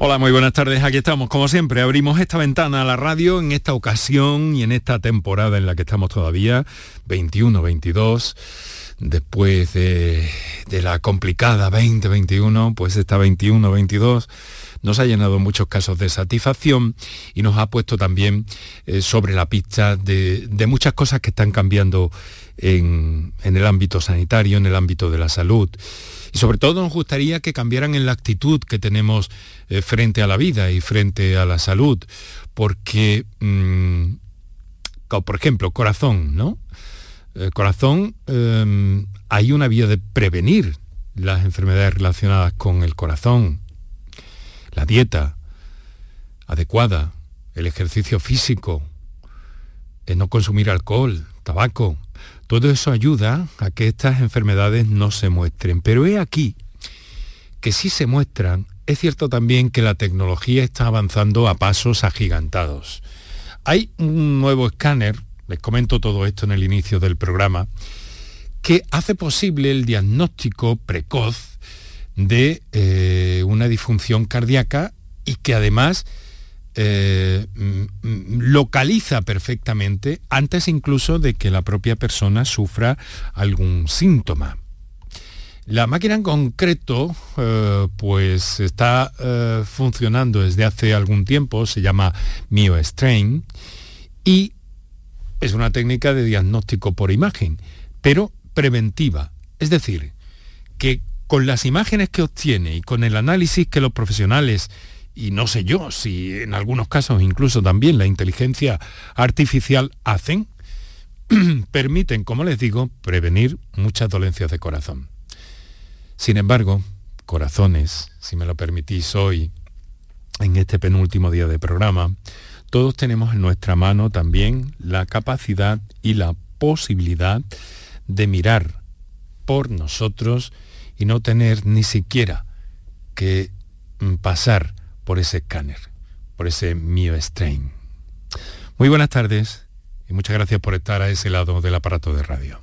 Hola, muy buenas tardes. Aquí estamos, como siempre, abrimos esta ventana a la radio en esta ocasión y en esta temporada en la que estamos todavía, 21-22, después de, la complicada 2021, pues esta 21-22 nos ha llenado muchos casos de satisfacción y nos ha puesto también eh, sobre la pista de, muchas cosas que están cambiando en, en el ámbito sanitario, en el ámbito de la salud. Y sobre todo nos gustaría que cambiaran en la actitud que tenemos eh, frente a la vida y frente a la salud, porque, mm, por ejemplo, corazón, ¿no? El corazón, em, hay una vía de prevenir las enfermedades relacionadas con el corazón, la dieta adecuada, el ejercicio físico, el no consumir alcohol, tabaco, todo eso ayuda a que estas enfermedades no se muestren. Pero he aquí que si se muestran, es cierto también que la tecnología está avanzando a pasos agigantados. Hay un nuevo escáner, les comento todo esto en el inicio del programa, que hace posible el diagnóstico precoz de eh, una disfunción cardíaca y que además eh, mm, localiza perfectamente antes incluso de que la propia persona sufra algún síntoma. La máquina en concreto eh, pues está eh, funcionando desde hace algún tiempo, se llama MioStrain y es una técnica de diagnóstico por imagen, pero preventiva. Es decir, que con las imágenes que obtiene y con el análisis que los profesionales y no sé yo si en algunos casos incluso también la inteligencia artificial hacen, permiten, como les digo, prevenir muchas dolencias de corazón. Sin embargo, corazones, si me lo permitís hoy, en este penúltimo día de programa, todos tenemos en nuestra mano también la capacidad y la posibilidad de mirar por nosotros y no tener ni siquiera que mm, pasar por ese escáner, por ese Mio Strain. Muy buenas tardes y muchas gracias por estar a ese lado del aparato de radio.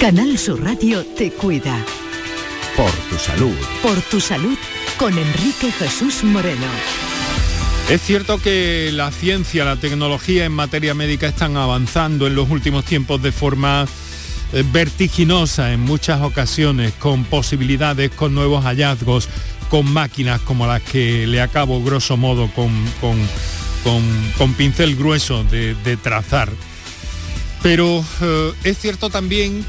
Canal Sur Radio te cuida. Por tu salud. Por tu salud con Enrique Jesús Moreno. Es cierto que la ciencia, la tecnología en materia médica están avanzando en los últimos tiempos de forma vertiginosa en muchas ocasiones, con posibilidades, con nuevos hallazgos, con máquinas como las que le acabo grosso modo con, con, pincel grueso de, trazar. Pero eh, es cierto también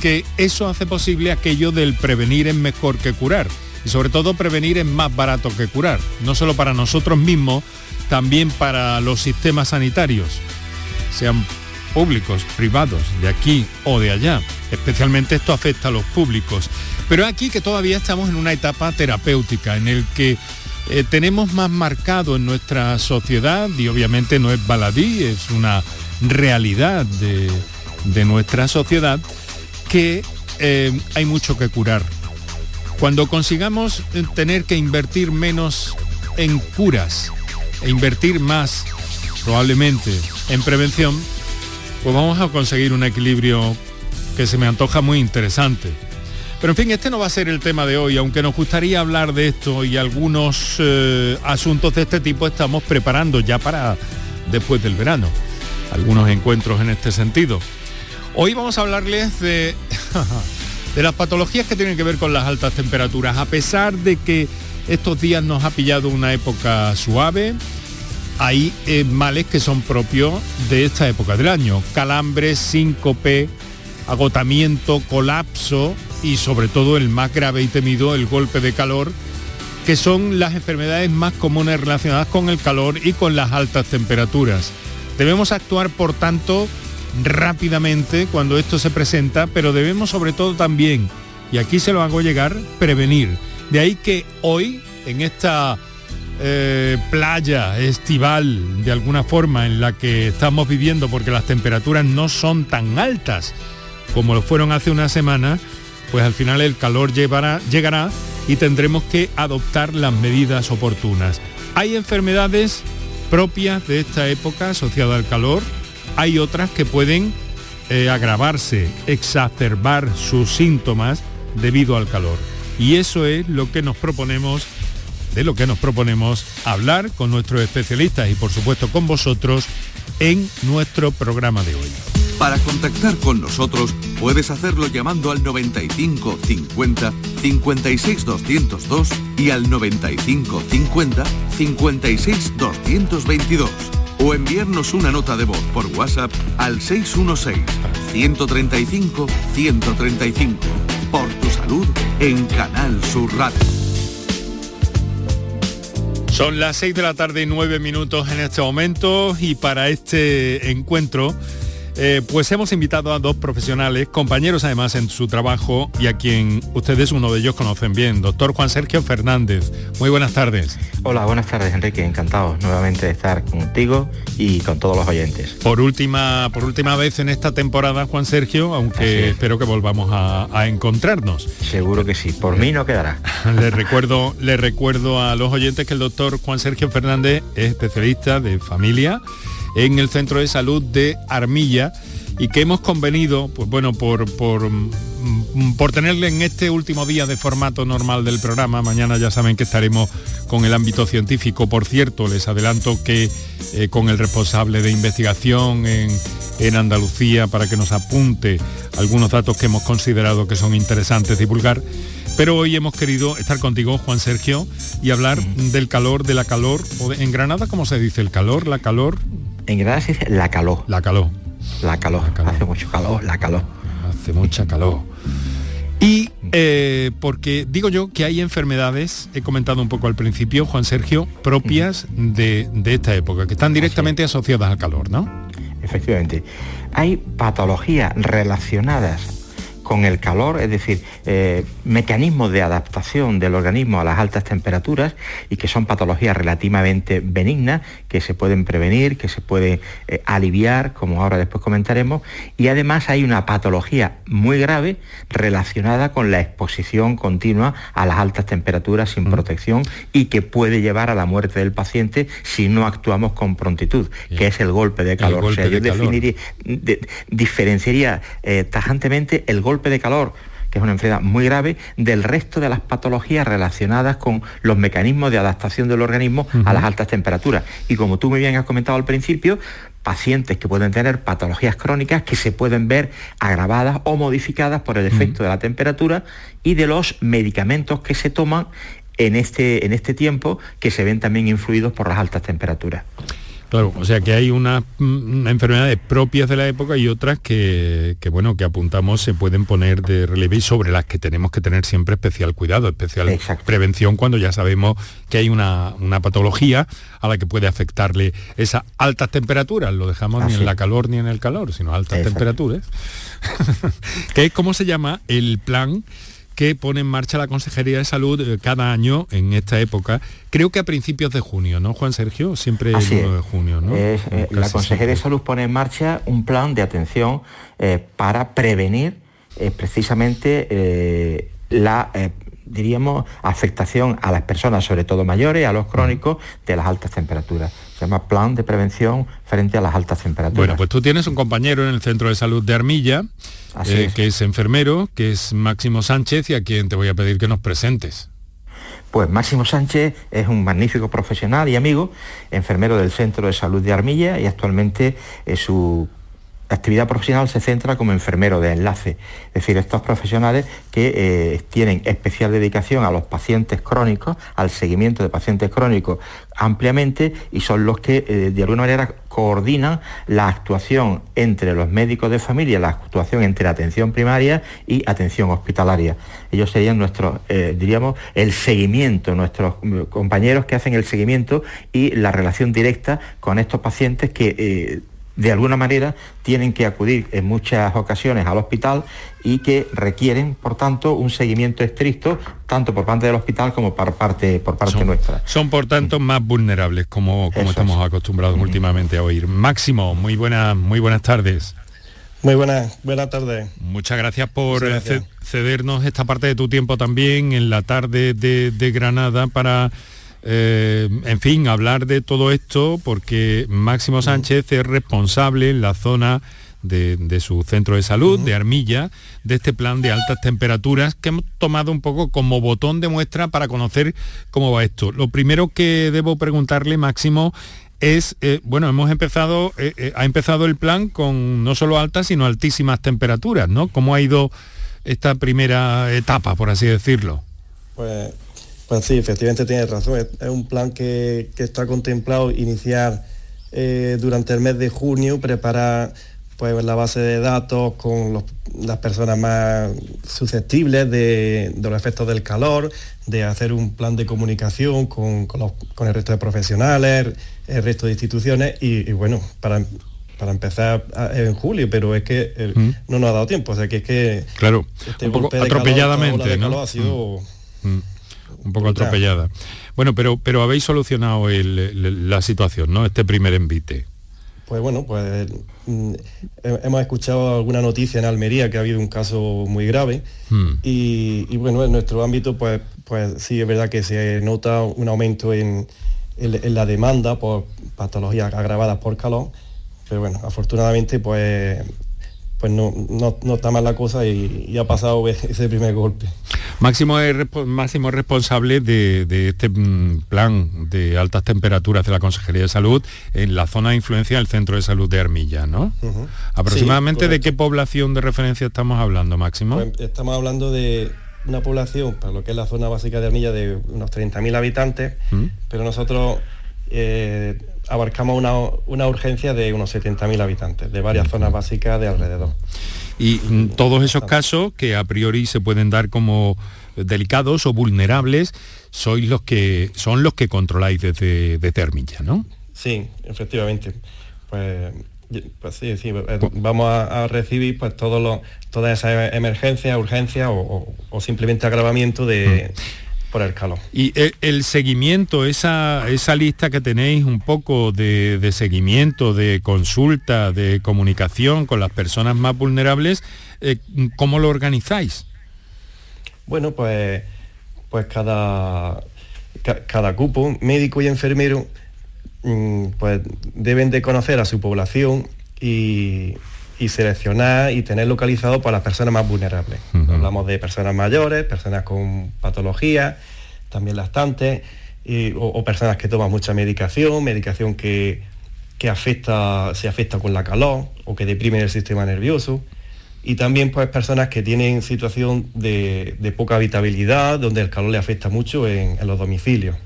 que eso hace posible aquello del prevenir es mejor que curar. Y sobre todo prevenir es más barato que curar. No solo para nosotros mismos, también para los sistemas sanitarios, sean públicos, privados, de aquí o de allá. Especialmente esto afecta a los públicos. Pero aquí que todavía estamos en una etapa terapéutica en el que eh, tenemos más marcado en nuestra sociedad, y obviamente no es baladí, es una realidad de, nuestra sociedad, que eh, hay mucho que curar. Cuando consigamos eh, tener que invertir menos en curas e invertir más probablemente en prevención, pues vamos a conseguir un equilibrio que se me antoja muy interesante. Pero en fin, este no va a ser el tema de hoy, aunque nos gustaría hablar de esto y algunos eh, asuntos de este tipo estamos preparando ya para después del verano. Algunos encuentros en este sentido. Hoy vamos a hablarles de, de las patologías que tienen que ver con las altas temperaturas. A pesar de que estos días nos ha pillado una época suave, hay eh, males que son propios de esta época del año. Calambres, síncope, agotamiento, colapso y sobre todo el más grave y temido, el golpe de calor, que son las enfermedades más comunes relacionadas con el calor y con las altas temperaturas. Debemos actuar, por tanto, rápidamente cuando esto se presenta, pero debemos sobre todo también, y aquí se lo hago llegar, prevenir. De ahí que hoy, en esta eh, playa estival de alguna forma en la que estamos viviendo porque las temperaturas no son tan altas como lo fueron hace una semana, pues al final el calor llevará, llegará y tendremos que adoptar las medidas oportunas. Hay enfermedades propias de esta época asociadas al calor, hay otras que pueden eh, agravarse, exacerbar sus síntomas debido al calor. Y eso es lo que nos proponemos, de lo que nos proponemos hablar con nuestros especialistas y por supuesto con vosotros en nuestro programa de hoy. Para contactar con nosotros puedes hacerlo llamando al 95 50 56 202 y al 95 50 56 222 o enviarnos una nota de voz por WhatsApp al 616 135 135. Por tu salud en Canal Sur Radio. Son las 6 de la tarde y 9 minutos en este momento y para este encuentro eh, pues hemos invitado a dos profesionales, compañeros además en su trabajo y a quien ustedes, uno de ellos, conocen bien, doctor Juan Sergio Fernández. Muy buenas tardes. Hola, buenas tardes Enrique, encantado nuevamente de estar contigo y con todos los oyentes. Por última, por última vez en esta temporada, Juan Sergio, aunque espero que volvamos a, a, encontrarnos. Seguro que sí, por mí no quedará. le, recuerdo, le recuerdo a los oyentes que el doctor Juan Sergio Fernández es especialista de familia en el Centro de Salud de Armilla y que hemos convenido, pues bueno, por, por, mm, por, tenerle en este último día de formato normal del programa, mañana ya saben que estaremos con el ámbito científico, por cierto, les adelanto que eh, con el responsable de investigación en, en Andalucía para que nos apunte algunos datos que hemos considerado que son interesantes divulgar. Pero hoy hemos querido estar contigo, Juan Sergio, y hablar del calor, de la calor. O de, ¿En Granada cómo se dice? ¿El calor? ¿La calor? En Granada se dice la calor. La calor. La calor. Hace mucho calor, la calor. Hace mucha calor. Y eh, porque digo yo que hay enfermedades, he comentado un poco al principio, Juan Sergio, propias de, de esta época, que están directamente asociadas al calor, ¿no? Efectivamente. Hay patologías relacionadas con el calor, es decir, eh, mecanismos de adaptación del organismo a las altas temperaturas y que son patologías relativamente benignas, que se pueden prevenir, que se pueden eh, aliviar, como ahora después comentaremos, y además hay una patología muy grave relacionada con la exposición continua a las altas temperaturas sin protección y que puede llevar a la muerte del paciente si no actuamos con prontitud, que es el golpe de calor. Golpe o sea, yo de definiría, de, diferenciaría eh, tajantemente el golpe de calor que es una enfermedad muy grave, del resto de las patologías relacionadas con los mecanismos de adaptación del organismo uh -huh. a las altas temperaturas. Y como tú muy bien has comentado al principio, pacientes que pueden tener patologías crónicas que se pueden ver agravadas o modificadas por el efecto uh -huh. de la temperatura y de los medicamentos que se toman en este, en este tiempo que se ven también influidos por las altas temperaturas. Claro, o sea que hay unas una enfermedades propias de la época y otras que, que, bueno, que apuntamos se pueden poner de relieve y sobre las que tenemos que tener siempre especial cuidado, especial Exacto. prevención cuando ya sabemos que hay una, una, patología a la que puede afectarle esas altas temperaturas. Lo dejamos Así. ni en la calor ni en el calor, sino altas Exacto. temperaturas. que es como se llama el plan que pone en marcha la Consejería de Salud eh, cada año en esta época, creo que a principios de junio, ¿no, Juan Sergio? Siempre Así el 1 de junio, ¿no? Es, eh, la Consejería de Salud pone en marcha un plan de atención eh, para prevenir eh, precisamente la diríamos, afectación a las personas, sobre todo mayores, a los crónicos, de las altas temperaturas. Se llama Plan de Prevención frente a las altas temperaturas. Bueno, pues tú tienes un compañero en el Centro de Salud de Armilla, eh, es. que es enfermero, que es Máximo Sánchez, y a quien te voy a pedir que nos presentes. Pues Máximo Sánchez es un magnífico profesional y amigo, enfermero del Centro de Salud de Armilla y actualmente es su la actividad profesional se centra como enfermero de enlace, es decir, estos profesionales que eh, tienen especial dedicación a los pacientes crónicos, al seguimiento de pacientes crónicos ampliamente y son los que eh, de alguna manera coordinan la actuación entre los médicos de familia, la actuación entre atención primaria y atención hospitalaria. Ellos serían nuestros, eh, diríamos, el seguimiento, nuestros mm, compañeros que hacen el seguimiento y la relación directa con estos pacientes que de alguna manera tienen que acudir en muchas ocasiones al hospital y que requieren, por tanto, un seguimiento estricto tanto por parte del hospital como por parte, por parte son, nuestra. Son, por tanto, más vulnerables, como, como estamos es. acostumbrados mm. últimamente a oír. Máximo, muy, buena, muy buenas tardes. Muy buenas, buenas tardes. Muchas gracias por gracias. cedernos esta parte de tu tiempo también en la tarde de, de Granada para eh, en fin, hablar de todo esto porque Máximo Sánchez es responsable en la zona de, su centro de salud, de Armilla, de este plan de altas temperaturas que hemos tomado un poco como botón de muestra para conocer cómo va esto. Lo primero que debo preguntarle, Máximo, es, eh, bueno, hemos empezado, eh, eh, ha empezado el plan con no solo altas, sino altísimas temperaturas, ¿no? ¿Cómo ha ido esta primera etapa, por así decirlo? Pues, pues sí, efectivamente tienes razón. Es, un plan que, está contemplado iniciar durante el mes de junio, preparar pues la base de datos con las personas más susceptibles de, los efectos del calor, de hacer un plan de comunicación con, el resto de profesionales, el resto de instituciones y, bueno, para, para empezar en julio, pero es que eh, mm. no nos ha dado tiempo, o sea que es que... Claro, este un poco atropelladamente, ¿no? Ha sido... Mm. Mm. Un poco atropellada. Bueno, pero, pero habéis solucionado la situación, ¿no? Este primer envite. Pues bueno, pues hemos escuchado alguna noticia en Almería que ha habido un caso muy grave y, bueno, en nuestro ámbito pues, pues sí es verdad que se nota un aumento en, en, la demanda por patologías agravadas por calor, pero bueno, afortunadamente pues pues no, no, está mal la cosa y, ha pasado ese primer golpe. Máximo es máximo responsable de, este mm, plan de altas temperaturas de la Consejería de Salud en la zona de influencia del Centro de Salud de Armilla, ¿no? ¿Aproximadamente de qué población de referencia estamos hablando, Máximo? Pues estamos hablando de una población, para lo que es la zona básica de Armilla, de unos 30.000 habitantes, mm. pero nosotros eh, abarcamos una, urgencia de unos 70.000 habitantes, de varias zonas básicas de alrededor. Y mm, todos esos casos que a priori se pueden dar como delicados o vulnerables, sois los que son los que controláis desde, desde Armilla, ¿no? Sí, efectivamente. Pues pues sí, sí, eh, vamos a, recibir pues todos los, todas esas emergencias, urgencias o, simplemente agravamiento de, mm. Por el calor. Y el, seguimiento, esa, esa, lista que tenéis un poco de, seguimiento, de consulta, de comunicación con las personas más vulnerables, eh, ¿cómo lo organizáis? Bueno, pues, pues cada, cada cupo, médico y enfermero, Mm, pues deben de conocer a su población y, seleccionar y tener localizado para las personas más vulnerables. Hablamos de personas mayores, personas con patologías, también lactantes, o, personas que toman mucha medicación, medicación que, afecta, se afecta con la calor o que deprimen el sistema nervioso. Y también pues personas que tienen situación de, poca habitabilidad, donde el calor le afecta mucho en, los domicilios.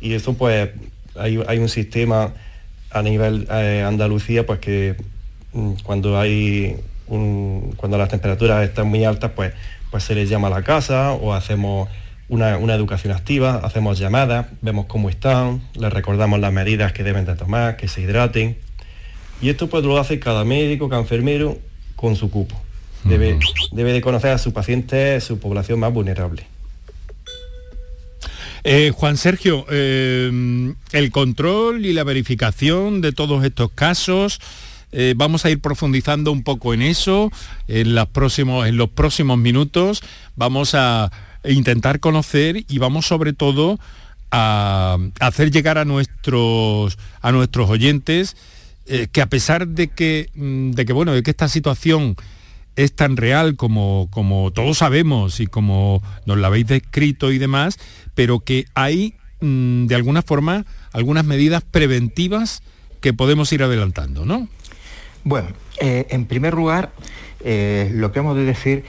Y eso pues hay, un sistema a nivel eh, Andalucía, pues que cuando hay cuando las temperaturas están muy altas, pues, pues se les llama a la casa o hacemos una, educación activa, hacemos llamadas, vemos cómo están, les recordamos las medidas que deben de tomar, que se hidraten. Y esto pues lo hace cada médico, cada enfermero con su cupo. Debe, debe de conocer a su paciente, su población más vulnerable. Eh, Juan Sergio, eh, el control y la verificación de todos estos casos, eh, vamos a ir profundizando un poco en eso en, próximos, en los próximos minutos. Vamos a intentar conocer y vamos sobre todo a, hacer llegar a nuestros, a nuestros oyentes que a pesar de que, mm, de que, bueno, de que esta situación es tan real como, como todos sabemos y como nos la habéis descrito y demás, pero que hay mm, de alguna forma algunas medidas preventivas que podemos ir adelantando, ¿no? Bueno, eh, en primer lugar, eh, lo que hemos de decir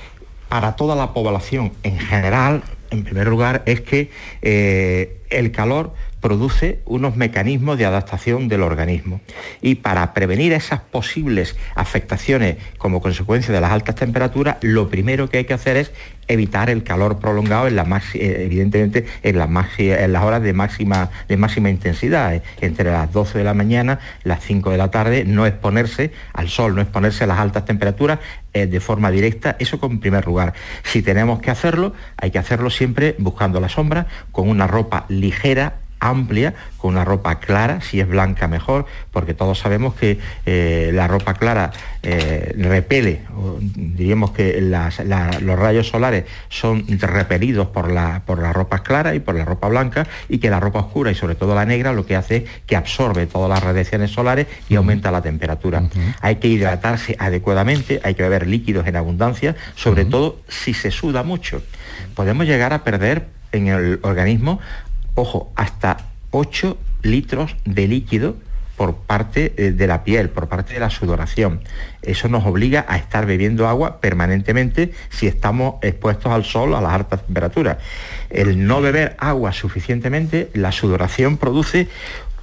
para toda la población en general, en primer lugar, es que eh, el calor produce unos mecanismos de adaptación del organismo. Y para prevenir esas posibles afectaciones como consecuencia de las altas temperaturas, lo primero que hay que hacer es evitar el calor prolongado en la eh, evidentemente en las, horas de máxima, de máxima intensidad, eh, entre las 12 de la mañana, las 5 de la tarde, no exponerse al sol, no exponerse a las altas temperaturas eh, de forma directa, eso en primer lugar. Si tenemos que hacerlo, hay que hacerlo siempre buscando la sombra, con una ropa ligera, amplia, con una ropa clara, si es blanca mejor, porque todos sabemos que eh, la ropa clara eh, repele, diríamos que los rayos solares son repelidos por la, por la ropa clara y por la ropa blanca, y que la ropa oscura y sobre todo la negra lo que hace es que absorbe todas las radiaciones solares y aumenta la temperatura. Hay que hidratarse adecuadamente, hay que beber líquidos en abundancia, sobre todo si se suda mucho. Podemos llegar a perder en el organismo, ojo, hasta 8 litros de líquido por parte eh, de la piel, por parte de la sudoración. Eso nos obliga a estar bebiendo agua permanentemente si estamos expuestos al sol a las altas temperaturas. El no beber agua suficientemente, la sudoración produce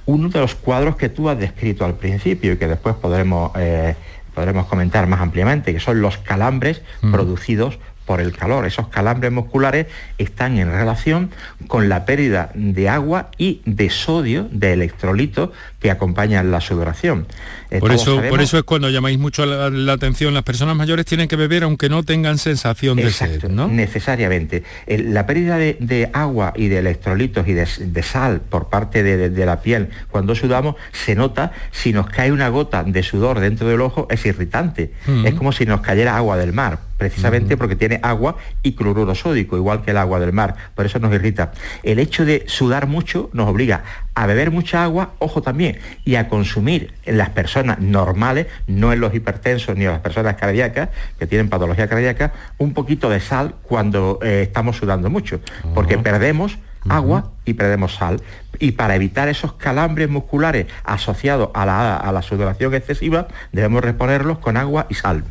uno de los cuadros que tú has descrito al principio y que después podremos, eh, podremos comentar más ampliamente, que son los calambres mm. producidos por el calor. Esos calambres musculares están en relación con la pérdida de agua y de sodio, de electrolitos que acompañan la sudoración. Eh, por, eso, por eso es cuando llamáis mucho la, atención, las personas mayores tienen que beber aunque no tengan sensación de sed, ¿no? Necesariamente. la pérdida de, agua y de electrolitos y de, sal por parte de, la piel cuando sudamos se nota si nos cae una gota de sudor dentro del ojo es irritante. Es como si nos cayera agua del mar precisamente porque tiene agua y cloruro sódico, igual que el agua del mar, por eso nos irrita. El hecho de sudar mucho nos obliga a beber mucha agua, ojo también, y a consumir en las personas normales, no en los hipertensos ni en las personas cardíacas, que tienen patología cardíaca, un poquito de sal cuando eh, estamos sudando mucho, porque perdemos agua y perdemos sal. Y para evitar esos calambres musculares asociados a la, a la sudoración excesiva, debemos reponerlos con agua y sal.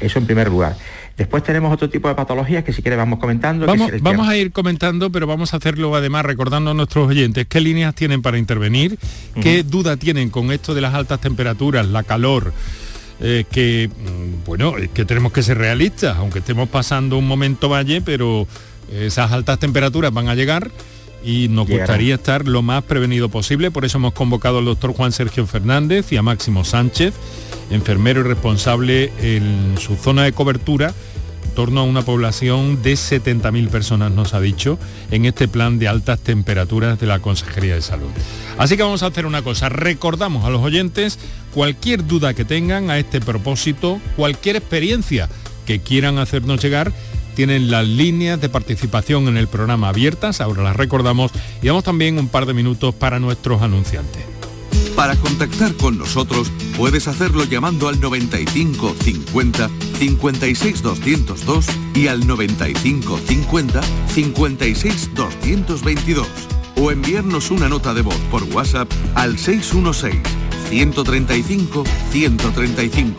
Eso en primer lugar. Después tenemos otro tipo de patologías que si quieres vamos comentando. Vamos, a ir comentando, pero vamos a hacerlo además recordando a nuestros oyentes qué líneas tienen para intervenir, qué duda tienen con esto de las altas temperaturas, la calor. Eh, que mm, bueno, que tenemos que ser realistas, aunque estemos pasando un momento valle, pero esas altas temperaturas van a llegar y nos gustaría estar lo más prevenido posible. Por eso hemos convocado al doctor Juan Sergio Fernández y a Máximo Sánchez enfermero y responsable en su zona de cobertura en torno a una población de 70.000 personas, nos ha dicho, en este plan de altas temperaturas de la Consejería de Salud. Así que vamos a hacer una cosa, recordamos a los oyentes cualquier duda que tengan a este propósito, cualquier experiencia que quieran hacernos llegar, tienen las líneas de participación en el programa abiertas, ahora las recordamos, y damos también un par de minutos para nuestros anunciantes. Para contactar con nosotros puedes hacerlo llamando al 95 50 56 202 y al 95 50 56 222 o enviarnos una nota de voz por WhatsApp al 616 135 135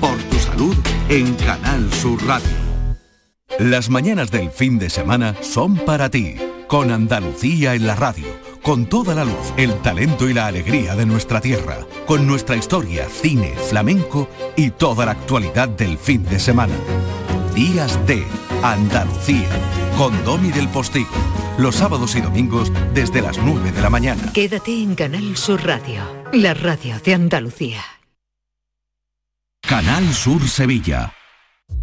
por tu salud en Canal Sur Radio. Las mañanas del fin de semana son para ti con Andalucía en la radio con toda la luz, el talento y la alegría de nuestra tierra, con nuestra historia, cine, flamenco y toda la actualidad del fin de semana. Días de Andalucía, con Domi del Postigo, los sábados y domingos desde las 9 de la mañana. Quédate en Canal Sur Radio, la radio de Andalucía. Canal Sur Sevilla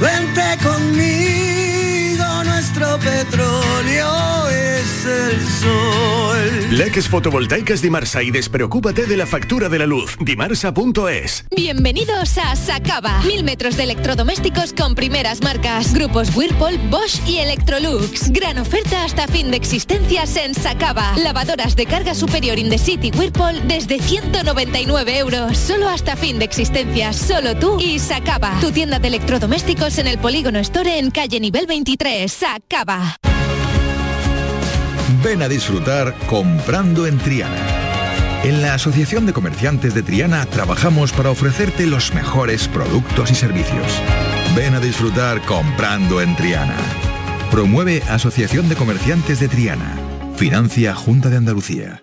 Vente conmigo, nuestro petróleo es el sol. Leques fotovoltaicas Dimarsa y despreocúpate de la factura de la luz. Dimarsa.es. Bienvenidos a Sacaba. Mil metros de electrodomésticos con primeras marcas. Grupos Whirlpool, Bosch y Electrolux. Gran oferta hasta fin de existencias en Sacaba. Lavadoras de carga superior in the city Whirlpool desde 199 euros. Solo hasta fin de existencias. Solo tú y Sacaba. Tu tienda de electrodomésticos en el Polígono Store en calle nivel 23. Sacaba. Ven a disfrutar comprando en Triana. En la Asociación de Comerciantes de Triana trabajamos para ofrecerte los mejores productos y servicios. Ven a disfrutar comprando en Triana. Promueve Asociación de Comerciantes de Triana. Financia Junta de Andalucía.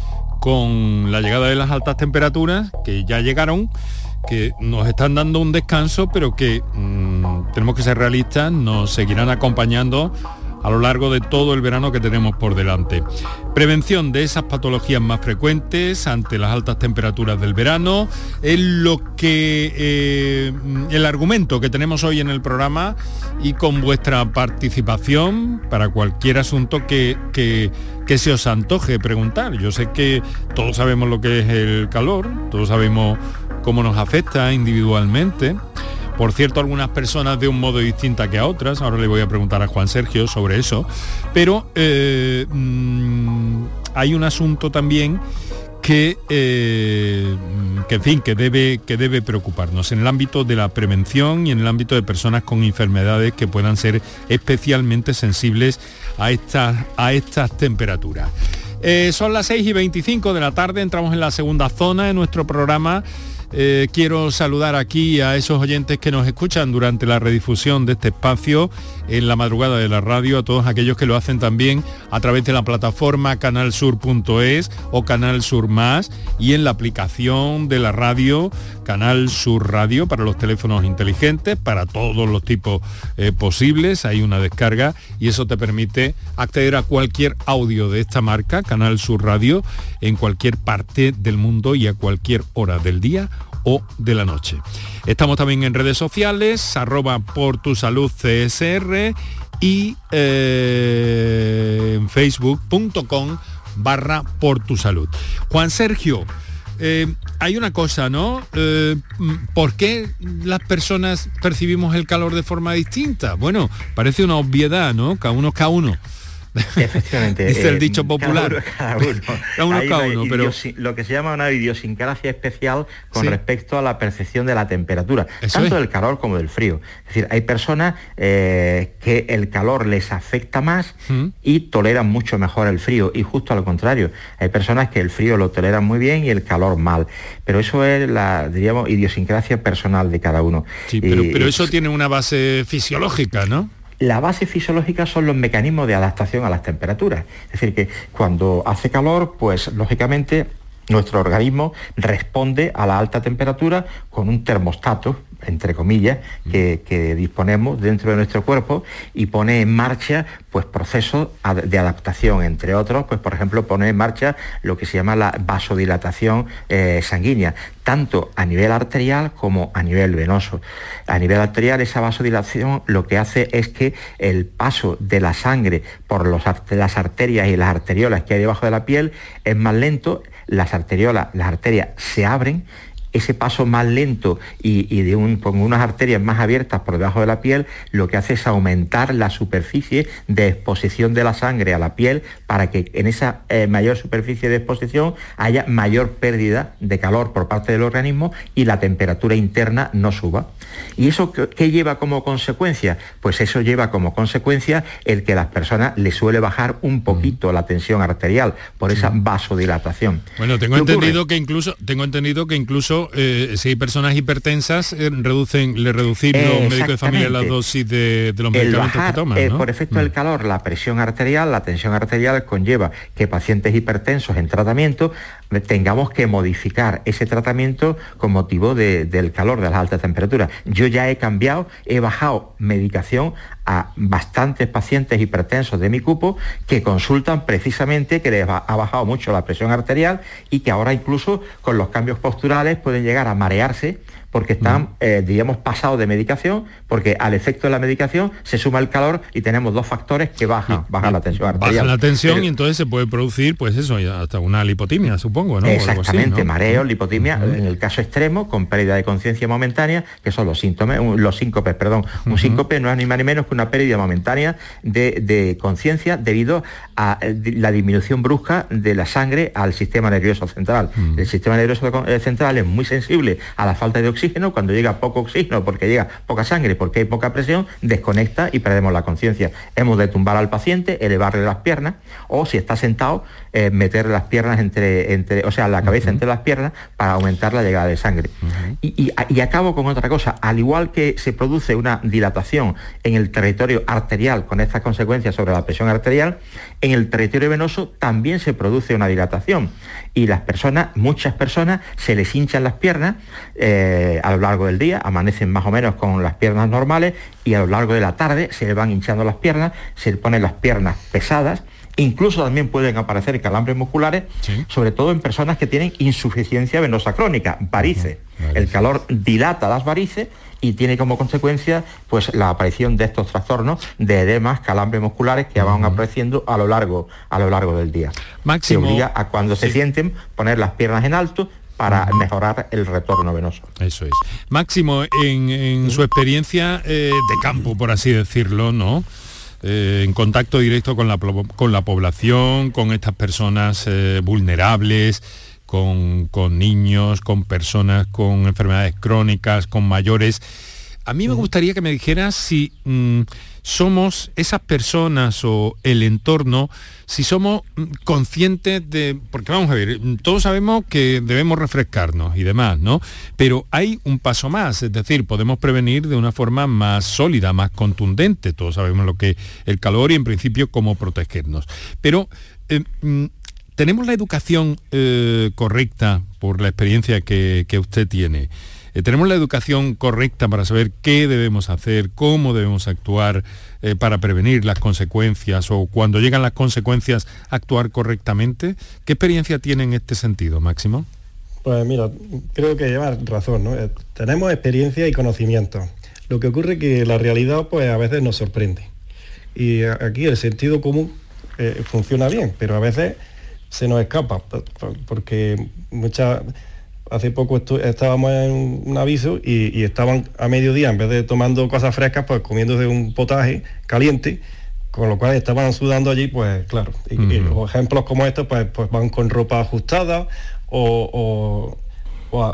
con la llegada de las altas temperaturas, que ya llegaron, que nos están dando un descanso, pero que mm, tenemos que ser realistas, nos seguirán acompañando a lo largo de todo el verano que tenemos por delante. Prevención de esas patologías más frecuentes ante las altas temperaturas del verano es lo que eh, el argumento que tenemos hoy en el programa y con vuestra participación para cualquier asunto que, que, que se os antoje preguntar. Yo sé que todos sabemos lo que es el calor, todos sabemos cómo nos afecta individualmente. Por cierto, algunas personas de un modo distinta que a otras. Ahora le voy a preguntar a Juan Sergio sobre eso. Pero eh, mm, hay un asunto también que, eh, que, en fin, que debe, que debe preocuparnos en el ámbito de la prevención y en el ámbito de personas con enfermedades que puedan ser especialmente sensibles a estas, a estas temperaturas. Eh, son las 6 y 25 de la tarde, entramos en la segunda zona de nuestro programa eh, quiero saludar aquí a esos oyentes que nos escuchan durante la redifusión de este espacio en la madrugada de la radio, a todos aquellos que lo hacen también a través de la plataforma canalsur.es o Canal Sur Más y en la aplicación de la radio Canal Sur Radio para los teléfonos inteligentes, para todos los tipos eh, posibles. Hay una descarga y eso te permite acceder a cualquier audio de esta marca, Canal Sur Radio, en cualquier parte del mundo y a cualquier hora del día o de la noche. Estamos también en redes sociales, arroba por tu salud y eh, en facebook.com barra por tu salud. Juan Sergio, eh, hay una cosa, ¿no? Eh, ¿Por qué las personas percibimos el calor de forma distinta? Bueno, parece una obviedad, ¿no? Cada uno cada uno. Efectivamente. Dice el dicho popular. Cada uno, cada uno. Cada uno, cada uno, pero... Lo que se llama una idiosincrasia especial con Sí. respecto a la percepción de la temperatura, Eso tanto es. del calor como del frío. Es decir, hay personas eh, que el calor les afecta más ¿Mm? y toleran mucho mejor el frío y justo al contrario, hay personas que el frío lo toleran muy bien y el calor mal. Pero eso es la, diríamos, idiosincrasia personal de cada uno. Sí, pero, Y- pero eso tiene una base fisiológica, ¿no? La base fisiológica son los mecanismos de adaptación a las temperaturas. Es decir, que cuando hace calor, pues lógicamente nuestro organismo responde a la alta temperatura con un termostato, entre comillas, que, que disponemos dentro de nuestro cuerpo y pone en marcha pues procesos de adaptación, entre otros, pues por ejemplo pone en marcha lo que se llama la vasodilatación eh, sanguínea, tanto a nivel arterial como a nivel venoso. A nivel arterial esa vasodilatación lo que hace es que el paso de la sangre por los las arterias y las arteriolas que hay debajo de la piel es más lento, las arteriolas, las arterias se abren ese paso más lento y, y de un, con unas arterias más abiertas por debajo de la piel, lo que hace es aumentar la superficie de exposición de la sangre a la piel para que en esa eh, mayor superficie de exposición haya mayor pérdida de calor por parte del organismo y la temperatura interna no suba. ¿Y eso qué, lleva como consecuencia? Pues eso lleva como consecuencia el que a las personas les suele bajar un poquito la tensión arterial por esa vasodilatación. Bueno, tengo entendido que incluso tengo entendido que incluso eh, si hay personas hipertensas eh, reducen le reducir los médicos de familia Exactamente. dosis de, de los medicamentos bajar que toman, eh, ¿no? por efecto del calor la presión arterial, la tensión arterial conlleva que pacientes hipertensos en tratamiento eh, tengamos que modificar ese tratamiento con motivo de- del calor, de las altas temperaturas. Yo ya he cambiado, he bajado medicación a bastantes pacientes hipertensos de mi cupo que consultan precisamente que les ha bajado mucho la presión arterial y que ahora incluso con los cambios posturales pueden llegar a marearse porque están, eh, digamos, pasados de medicación, porque al efecto de la medicación se suma el calor y tenemos dos factores que bajan, bajan la tensión arterial. Baja la tensión y entonces se puede producir, pues eso, hasta una lipotimia, supongo, ¿no? Exactamente, mareo, lipotimia, en el caso extremo, con pérdida de conciencia momentánea, que son los síntomas, los síncopes, perdón. Un síncope no es ni más ni menos que una pérdida momentánea de, conciencia debido a eh, la disminución brusca de la sangre al sistema nervioso central. El sistema nervioso eh, central es muy sensible a la falta de oxígeno, cuando llega poco oxígeno, porque llega poca sangre, porque hay poca presión, desconecta y perdemos la conciencia. Hemos de tumbar al paciente, elevarle las piernas, o si está sentado, eh, meter las piernas entre, entre, o sea, la cabeza entre las piernas para aumentar la llegada de sangre. y, y, acabo con otra cosa, al igual que se produce una dilatación en el territorio arterial con estas consecuencias sobre la presión arterial, en el territorio venoso también se produce una dilatación. Y las personas, muchas personas, se les hinchan las piernas eh, a lo largo del día, amanecen más o menos con las piernas normales y a lo largo de la tarde se les van hinchando las piernas, se les ponen las piernas pesadas, Incluso también pueden aparecer calambres musculares, sobre todo en personas que tienen insuficiencia venosa crónica, varices. El calor dilata las varices y tiene como consecuencia pues la aparición de estos trastornos de edemas, calambres musculares que van apareciendo a lo largo a lo largo del día. Máximo, se obliga a cuando se sienten poner las piernas en alto para mejorar el retorno venoso. Eso es. Máximo, en, su experiencia eh, de campo, por así decirlo, ¿no? Eh, en contacto directo con la, con la población, con estas personas eh, vulnerables, con, niños, con personas con enfermedades crónicas, con mayores. A mí me gustaría que me dijeras si mm, somos esas personas o el entorno, si somos mm, conscientes de, porque vamos a ver, todos sabemos que debemos refrescarnos y demás, ¿no? Pero hay un paso más, es decir, podemos prevenir de una forma más sólida, más contundente, todos sabemos lo que es el calor y en principio cómo protegernos. Pero eh, mm, tenemos la educación eh, correcta por la experiencia que, usted tiene. Eh, tenemos la educación correcta para saber qué debemos hacer, cómo debemos actuar eh, para prevenir las consecuencias o cuando llegan las consecuencias actuar correctamente. ¿Qué experiencia tiene en este sentido, Máximo? Pues mira, creo que lleva razón, ¿no? tenemos experiencia y conocimiento. Lo que ocurre es que la realidad pues a veces nos sorprende. Y aquí el sentido común funciona bien, pero a veces se nos escapa, porque muchas hace poco estábamos en un aviso y, estaban a mediodía, en vez de tomando cosas frescas, pues comiéndose un potaje caliente, con lo cual estaban sudando allí, pues claro. Y, ejemplos como estos, pues, pues, van con ropa ajustada o,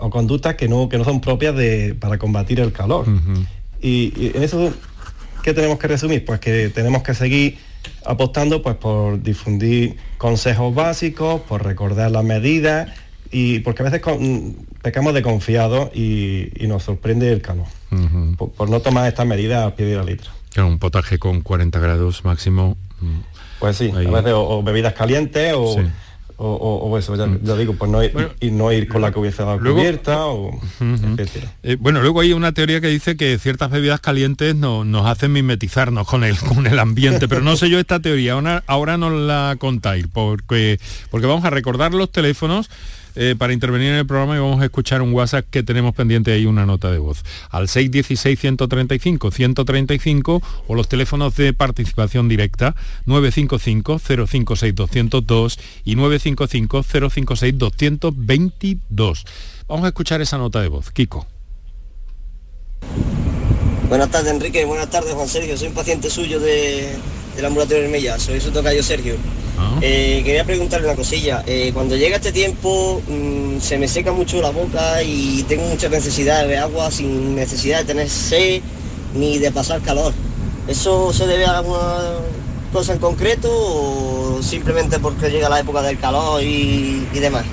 conductas que no, que no son propias de, para combatir el calor. y, y en eso, ¿qué tenemos que resumir? Pues que tenemos que seguir apostando pues por difundir consejos básicos, por recordar las medidas y porque a veces pecamos de confiado y, nos sorprende el calor, por, no tomar estas medidas a pie de la letra. un potaje con 40 grados máximo. Mm, pues sí, a veces o, bebidas calientes o o, eso, ya, mm. digo, pues no ir, y no ir con la cabeza cubierta o eh, bueno, luego hay una teoría que dice que ciertas bebidas calientes no, nos hacen mimetizarnos con el, con el ambiente, pero no sé yo esta teoría, ahora, ahora nos la contáis, porque, porque vamos a recordar los teléfonos eh, para intervenir en el programa y vamos a escuchar un WhatsApp que tenemos pendiente ahí, una nota de voz. Al 616-135-135 o los teléfonos de participación directa 955-056-202 y 955-056-222. Vamos a escuchar esa nota de voz. Kiko. Buenas tardes Enrique, buenas tardes Juan Sergio, soy un paciente suyo de, del ambulatorio de Mella, soy su tocayo Sergio. Ah. Eh, quería preguntarle una cosilla. Eh, cuando llega este tiempo mm, se me seca mucho la boca y tengo mucha necesidad de agua sin necesidad de tener sed ni de pasar calor. ¿Eso se debe a alguna cosa en concreto o simplemente porque llega la época del calor y, y demás?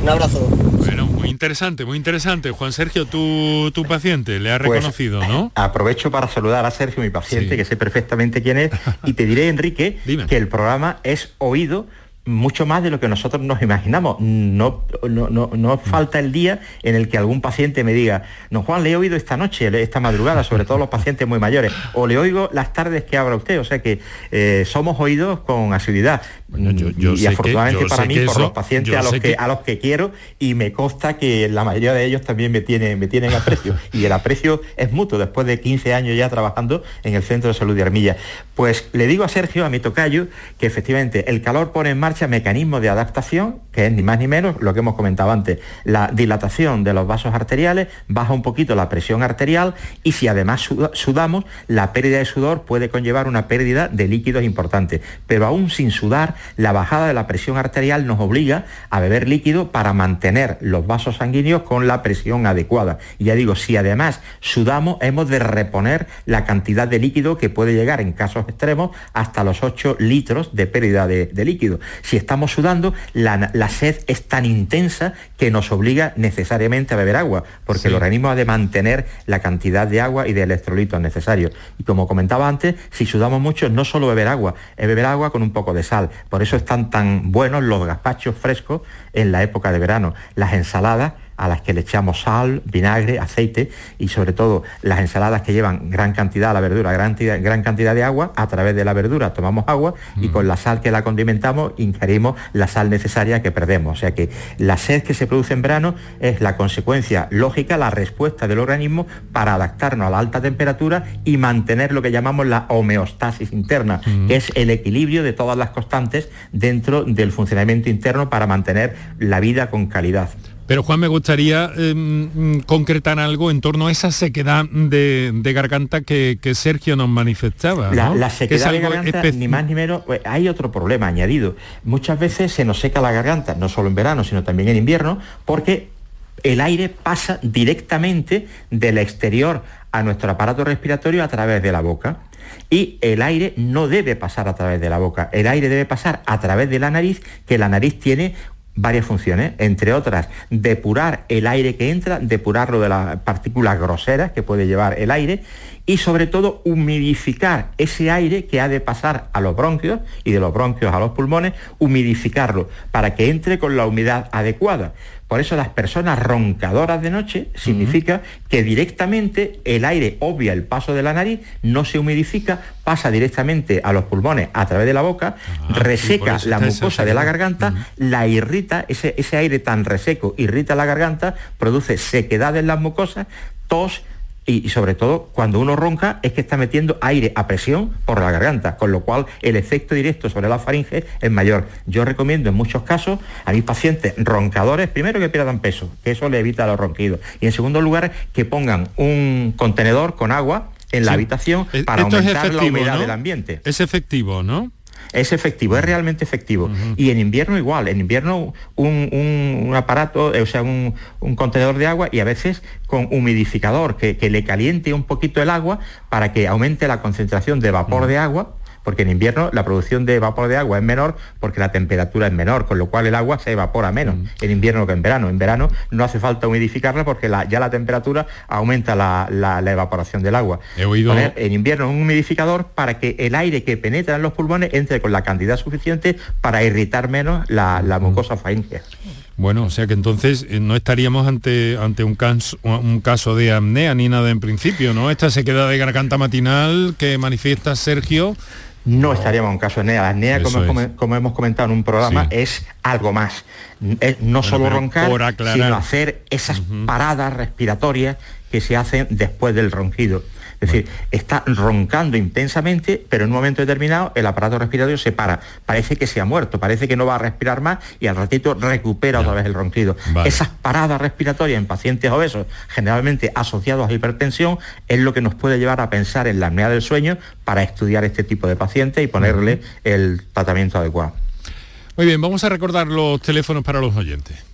Un abrazo. Bueno, muy interesante, muy interesante. Juan Sergio, tu, tu paciente, le ha pues, reconocido, ¿no? Aprovecho para saludar a Sergio, mi paciente, que sé perfectamente quién es, y te diré, Enrique, que el programa es oído mucho más de lo que nosotros nos imaginamos. No, no, no, falta el día en el que algún paciente me diga, no Juan, le he oído esta noche, esta madrugada, sobre todo los pacientes muy mayores, o le oigo las tardes que habla usted, o sea que eh, somos oídos con asiduidad. Y afortunadamente para mí, por los pacientes a los que, a los que quiero, y me consta que la mayoría de ellos también me tienen, me tienen aprecio. y el aprecio es mutuo después de 15 años ya trabajando en el Centro de Salud de Armilla. Pues le digo a Sergio, a mi tocayo, que efectivamente el calor pone en marcha mecanismos de adaptación, que es ni más ni menos lo que hemos comentado antes, la dilatación de los vasos arteriales, baja un poquito la presión arterial y si además sudamos, la pérdida de sudor puede conllevar una pérdida de líquidos importante. Pero aún sin sudar, la bajada de la presión arterial nos obliga a beber líquido para mantener los vasos sanguíneos con la presión adecuada. Y ya digo, si además sudamos, hemos de reponer la cantidad de líquido que puede llegar en casos extremos hasta los 8 litros de pérdida de, líquido. Si estamos sudando, la, sed es tan intensa que nos obliga necesariamente a beber agua, porque el organismo ha de mantener la cantidad de agua y de electrolitos necesarios. Y como comentaba antes, si sudamos mucho, no solo beber agua, es beber agua con un poco de sal. Por eso están tan buenos los gazpachos frescos en la época de verano. Las ensaladas a las que le echamos sal, vinagre, aceite y sobre todo las ensaladas que llevan gran cantidad de la verdura, gran, gran cantidad de agua, a través de la verdura tomamos agua y con la sal que la condimentamos ingerimos la sal necesaria que perdemos. O sea que la sed que se produce en verano es la consecuencia lógica, la respuesta del organismo para adaptarnos a la alta temperatura y mantener lo que llamamos la homeostasis interna, que es el equilibrio de todas las constantes dentro del funcionamiento interno para mantener la vida con calidad. Pero Juan, me gustaría em, concretar algo en torno a esa sequedad de, garganta que, Sergio nos manifestaba. La, sequedad de garganta, ni más ni menos, pues, hay otro problema añadido. Muchas veces se nos seca la garganta, no solo en verano, sino también en invierno, porque el aire pasa directamente del exterior a nuestro aparato respiratorio a través de la boca. Y el aire no debe pasar a través de la boca, el aire debe pasar a través de la nariz, que la nariz tiene varias funciones, entre otras, depurar el aire que entra, depurarlo de las partículas groseras que puede llevar el aire y sobre todo humidificar ese aire que ha de pasar a los bronquios y de los bronquios a los pulmones, humidificarlo para que entre con la humedad adecuada. Por eso las personas roncadoras de noche significa que directamente el aire obvia el paso de la nariz, no se humidifica, pasa directamente a los pulmones a través de la boca, reseca la mucosa de la garganta, la irrita, ese, ese aire tan reseco irrita la garganta, produce sequedad en las mucosas, tos, y, sobre todo cuando uno ronca es que está metiendo aire a presión por la garganta, con lo cual el efecto directo sobre la faringe es mayor. Yo recomiendo en muchos casos a mis pacientes roncadores, primero que pierdan peso, que eso le evita los ronquidos, y en segundo lugar que pongan un contenedor con agua en la habitación eh, para aumentar la humedad del ambiente. Es efectivo, ¿no? Es efectivo, es realmente efectivo. Y en invierno igual, en invierno un, aparato, eh, o sea, un, contenedor de agua y a veces con humidificador que, que, le caliente un poquito el agua para que aumente la concentración de vapor de agua porque en invierno la producción de vapor de agua es menor porque la temperatura es menor, con lo cual el agua se evapora menos mm. en invierno que en verano. En verano no hace falta humidificarla porque ya la temperatura aumenta la, evaporación del agua. He oído... Poner en invierno un humidificador para que el aire que penetra en los pulmones entre con la cantidad suficiente para irritar menos la, mucosa faríngea. Bueno, o sea que entonces eh, no estaríamos ante, ante un, caso, un caso de apnea ni nada en principio, ¿no? Esta sequedad de garganta matinal que manifiesta Sergio no estaríamos en caso de NEA. La NEA, como, hemos comentado en un programa, es algo más. Es no solo roncar, sino hacer esas paradas respiratorias que se hacen después del ronquido. Es decir, está roncando intensamente, pero en un momento determinado el aparato respiratorio se para. Parece que se ha muerto, parece que no va a respirar más y al ratito recupera otra vez el ronquido. Esas paradas respiratorias en pacientes obesos, generalmente asociados a hipertensión, es lo que nos puede llevar a pensar en la apnea del sueño para estudiar este tipo de pacientes y ponerle el tratamiento adecuado. Muy bien, vamos a recordar los teléfonos para los oyentes.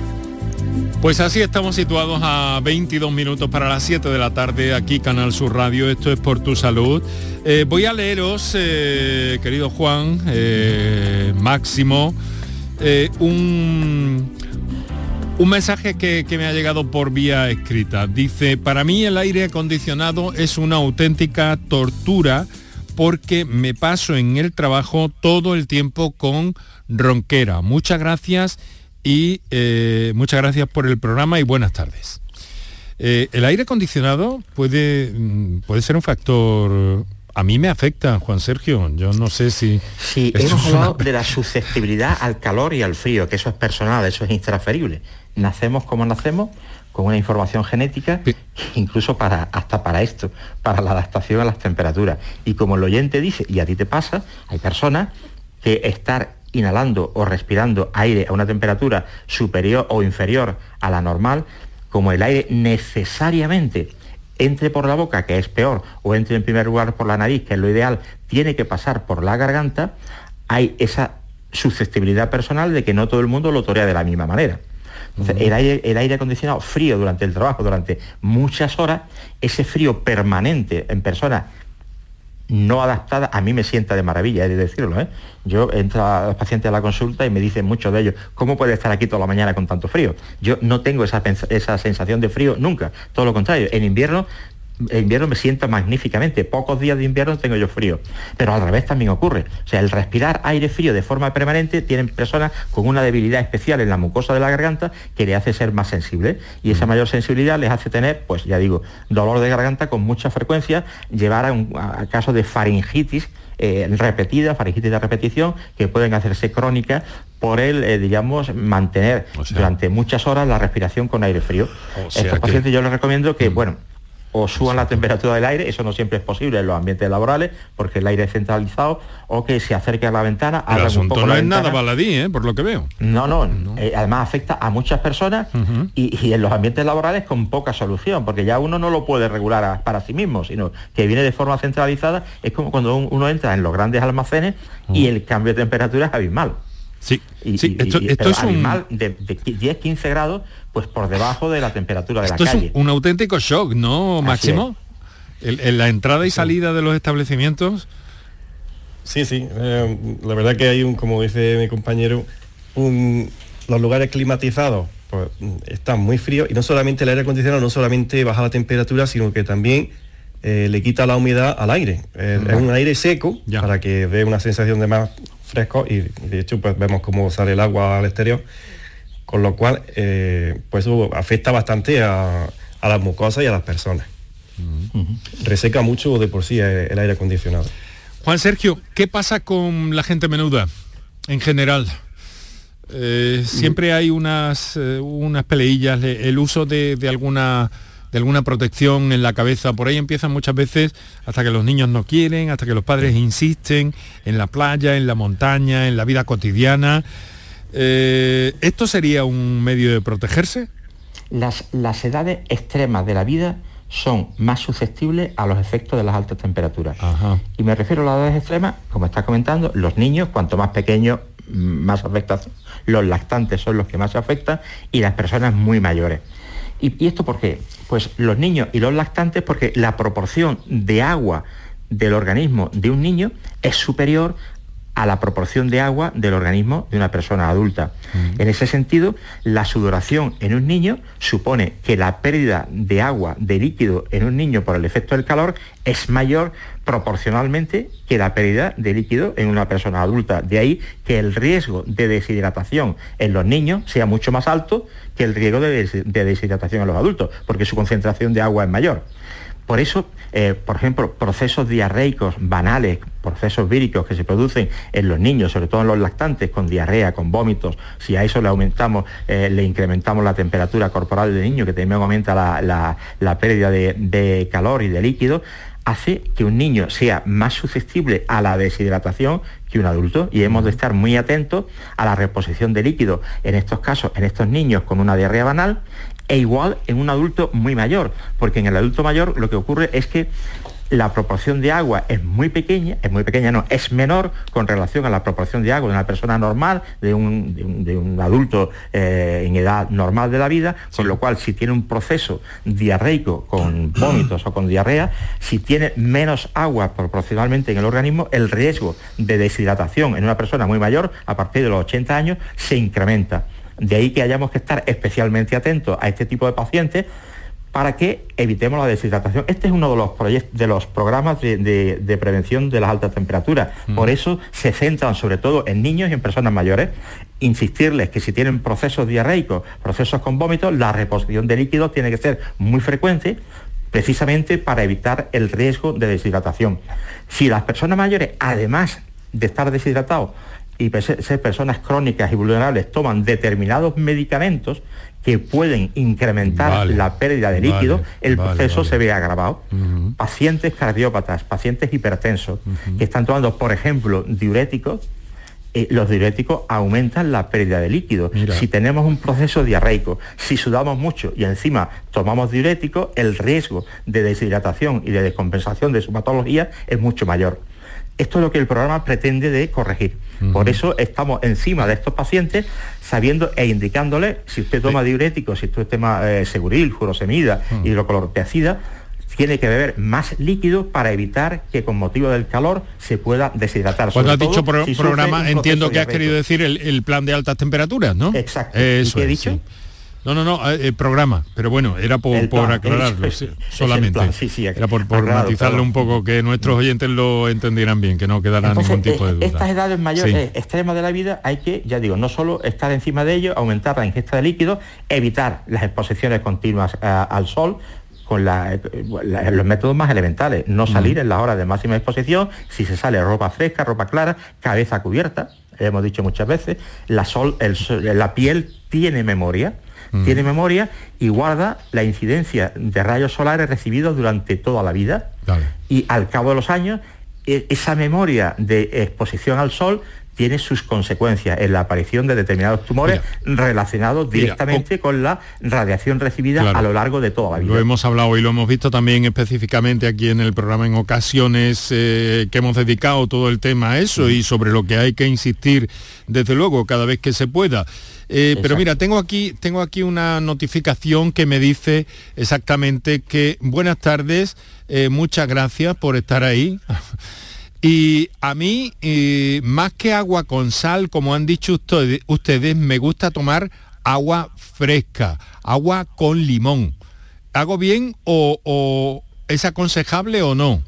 Pues así estamos situados a 22 minutos para las 7 de la tarde aquí Canal Sur Radio, esto es por tu salud. Eh, voy a leeros, eh, querido Juan, eh, Máximo, un, Un mensaje que, que, me ha llegado por vía escrita. Dice, para mí el aire acondicionado es una auténtica tortura porque me paso en el trabajo todo el tiempo con ronquera. Muchas gracias y eh, muchas gracias por el programa y buenas tardes. Eh, el aire acondicionado puede, mm, puede ser un factor a mí me afecta, Juan Sergio. Yo no sé si... Sí, hemos hablado de la susceptibilidad al calor y al frío, que eso es personal, eso es intransferible. Nacemos como nacemos, con una información genética, incluso para, hasta para esto, para la adaptación a las temperaturas. Y como el oyente dice, y a ti te pasa, hay personas que estar inhalando o respirando aire a una temperatura superior o inferior a la normal, como el aire necesariamente entre por la boca, que es peor, o entre en primer lugar por la nariz, que es lo ideal, tiene que pasar por la garganta, hay esa susceptibilidad personal de que no todo el mundo lo torea de la misma manera. el, aire, el aire acondicionado frío durante el trabajo, durante muchas horas, ese frío permanente en personas no adaptada, a mí me sienta de maravilla, he de decirlo. ¿eh? Yo entro a los pacientes a la consulta y me dicen muchos de ellos, ¿cómo puede estar aquí toda la mañana con tanto frío? Yo no tengo esa, esa sensación de frío nunca, todo lo contrario. En invierno en invierno me siento magníficamente. Pocos días de invierno tengo yo frío. Pero al revés también ocurre. O sea, el respirar aire frío de forma permanente tienen personas con una debilidad especial en la mucosa de la garganta que le hace ser más sensible. Y esa mayor sensibilidad les hace tener, pues ya digo, dolor de garganta con mucha frecuencia, llevar a, un, casos de faringitis eh, repetida, faringitis de repetición, que pueden hacerse crónicas por el, eh, digamos, mantener durante muchas horas la respiración con aire frío. Estos pacientes yo les recomiendo que, mm. bueno, o suban la temperatura del aire, eso no siempre es posible en los ambientes laborales, porque el aire es centralizado, o que se acerque a la ventana. El asunto no es nada baladí, ¿eh? por lo que veo. No, no, eh, además afecta a muchas personas y, en los ambientes laborales con poca solución, porque ya uno no lo puede regular para sí mismo, sino que viene de forma centralizada, es como cuando uno entra en los grandes almacenes y el cambio de temperatura es abismal. Sí, sí esto, es animal de, 10-15 grados, pues por debajo de la temperatura de la calle. Es un, auténtico shock, ¿no, Máximo? En la entrada y salida de los establecimientos. Sí, sí. Eh, la verdad que hay un, como dice mi compañero, los lugares climatizados pues, están muy fríos y no solamente el aire acondicionado no solamente baja la temperatura, sino que también eh, le quita la humedad al aire. Eh, es un aire seco para que dé una sensación de más fresco y de hecho pues vemos cómo sale el agua al exterior, con lo cual eh, pues afecta bastante a, las mucosas y a las personas. Reseca mucho de por sí el, aire acondicionado. Juan Sergio, ¿qué pasa con la gente menuda en general? siempre hay unas, unas peleillas, el uso de, de alguna de alguna protección en la cabeza. Por ahí empiezan muchas veces hasta que los niños no quieren, hasta que los padres insisten en la playa, en la montaña, en la vida cotidiana. Eh, ¿Esto sería un medio de protegerse? Las, las edades extremas de la vida son más susceptibles a los efectos de las altas temperaturas. Y me refiero a las edades extremas, como está comentando, los niños, cuanto más pequeños, más afectación. Los lactantes son los que más se afectan y las personas muy mayores. ¿Y, esto por qué? Pues los niños y los lactantes porque la proporción de agua del organismo de un niño es superior a la proporción de agua del organismo de una persona adulta. En ese sentido, la sudoración en un niño supone que la pérdida de agua, de líquido en un niño por el efecto del calor es mayor proporcionalmente que la pérdida de líquido en una persona adulta. De ahí que el riesgo de deshidratación en los niños sea mucho más alto que el riesgo de, deshidratación en los adultos, porque su concentración de agua es mayor. Por eso, eh, por ejemplo, procesos diarreicos banales, procesos víricos que se producen en los niños, sobre todo en los lactantes, con diarrea, con vómitos, si a eso le aumentamos, eh, le incrementamos la temperatura corporal del niño, que también aumenta la, pérdida de, calor y de líquido, hace que un niño sea más susceptible a la deshidratación que un adulto. Y hemos de estar muy atentos a la reposición de líquido en estos casos, en estos niños con una diarrea banal e igual en un adulto muy mayor, porque en el adulto mayor lo que ocurre es que la proporción de agua es muy pequeña, es muy pequeña, no, es menor con relación a la proporción de agua de una persona normal, de un, adulto eh, en edad normal de la vida, con lo cual si tiene un proceso diarreico con vómitos o con diarrea, si tiene menos agua proporcionalmente en el organismo, el riesgo de deshidratación en una persona muy mayor, a partir de los 80 años, se incrementa De ahí que hayamos que estar especialmente atentos a este tipo de pacientes para que evitemos la deshidratación. Este es uno de los, proyectos, de los programas de, prevención de las altas temperaturas. Mm. Por eso se centran sobre todo en niños y en personas mayores. Insistirles que si tienen procesos diarreicos, procesos con vómitos, la reposición de líquidos tiene que ser muy frecuente precisamente para evitar el riesgo de deshidratación. Si las personas mayores, además de estar deshidratados, y personas crónicas y vulnerables toman determinados medicamentos, que pueden incrementar la pérdida de líquido, el proceso se ve agravado. Pacientes cardiópatas, pacientes hipertensos, que están tomando, por ejemplo, diuréticos, eh, los diuréticos aumentan la pérdida de líquido. Si tenemos un proceso diarreico, si sudamos mucho y encima tomamos diuréticos, el riesgo de deshidratación y de descompensación de su patología es mucho mayor. Esto es lo que el programa pretende de corregir. Por eso estamos encima de estos pacientes sabiendo e indicándole si usted toma diuréticos, si usted toma eh, seguril, furosemida, uh hidrocloropeacida, tiene que beber más líquido para evitar que con motivo del calor se pueda deshidratar. Cuando has dicho programa, entiendo que has querido decir el, plan de altas temperaturas, ¿no? Exacto. Eso ¿Qué he dicho? No, no, no, el programa, pero bueno, era por, aclararlo, solamente. era por, matizarlo un poco, que nuestros oyentes lo entendieran bien, que no quedara ningún tipo de duda. Estas edades mayores eh, extremas de la vida hay que, ya digo, no solo estar encima de ellos, aumentar la ingesta de líquidos, evitar las exposiciones continuas eh, al sol, con los métodos más elementales, no salir en las horas de máxima exposición, si se sale ropa fresca, ropa clara, cabeza cubierta, hemos dicho muchas veces, la, sol, la piel tiene memoria, Mm. tiene memoria y guarda la incidencia de rayos solares recibidos durante toda la vida. Y al cabo de los años, e, esa memoria de exposición al sol tiene sus consecuencias en la aparición de determinados tumores relacionados directamente con la radiación recibida a lo largo de toda la vida. Lo hemos hablado y lo hemos visto también específicamente aquí en el programa en ocasiones eh, que hemos dedicado todo el tema a eso y sobre lo que hay que insistir desde luego cada vez que se pueda. Eh, pero mira, tengo aquí, tengo aquí una notificación que me dice exactamente que buenas tardes, eh, muchas gracias por estar ahí. Y a mí, eh, más que agua con sal, como han dicho ustedes, me gusta tomar agua fresca, agua con limón. ¿Hago bien o, es aconsejable o no?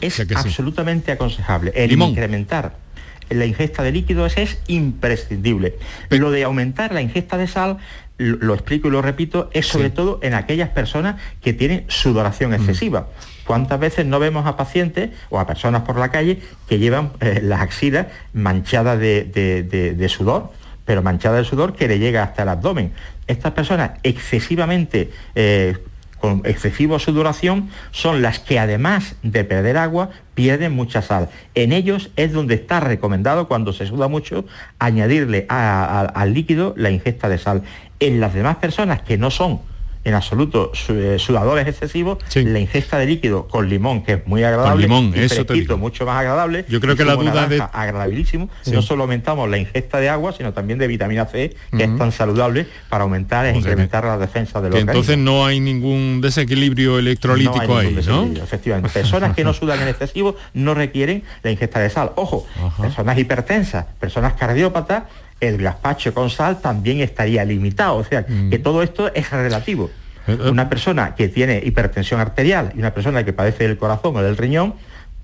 Es absolutamente aconsejable. El incrementar la ingesta de líquidos es imprescindible. Lo de aumentar la ingesta de sal, lo, explico y lo repito, es sobre todo en aquellas personas que tienen sudoración mm. excesiva. ¿Cuántas veces no vemos a pacientes o a personas por la calle que llevan eh, las axilas manchadas de, sudor? pero manchadas de sudor que le llega hasta el abdomen. Estas personas excesivamente eh, con excesiva sudoración son las que además de perder agua pierden mucha sal. En ellos es donde está recomendado cuando se suda mucho añadirle al líquido la ingesta de sal. En las demás personas que no son en absoluto eh, sudadores excesivos, la ingesta de líquido con limón, que es muy agradable, con limón, eso te mucho más agradable. Yo creo que la duda de agradabilísimo. No solo aumentamos la ingesta de agua, sino también de vitamina C, que es tan saludable para aumentar e incrementar la defensa de los Entonces no hay ningún desequilibrio electrolítico ahí, ¿no? Efectivamente. Personas que no sudan en excesivo no requieren la ingesta de sal. Ojo, personas hipertensas, personas cardiópatas el gazpacho con sal también estaría limitado. O sea, mm. que todo esto es relativo. Eh, eh. Una persona que tiene hipertensión arterial y una persona que padece del corazón o del riñón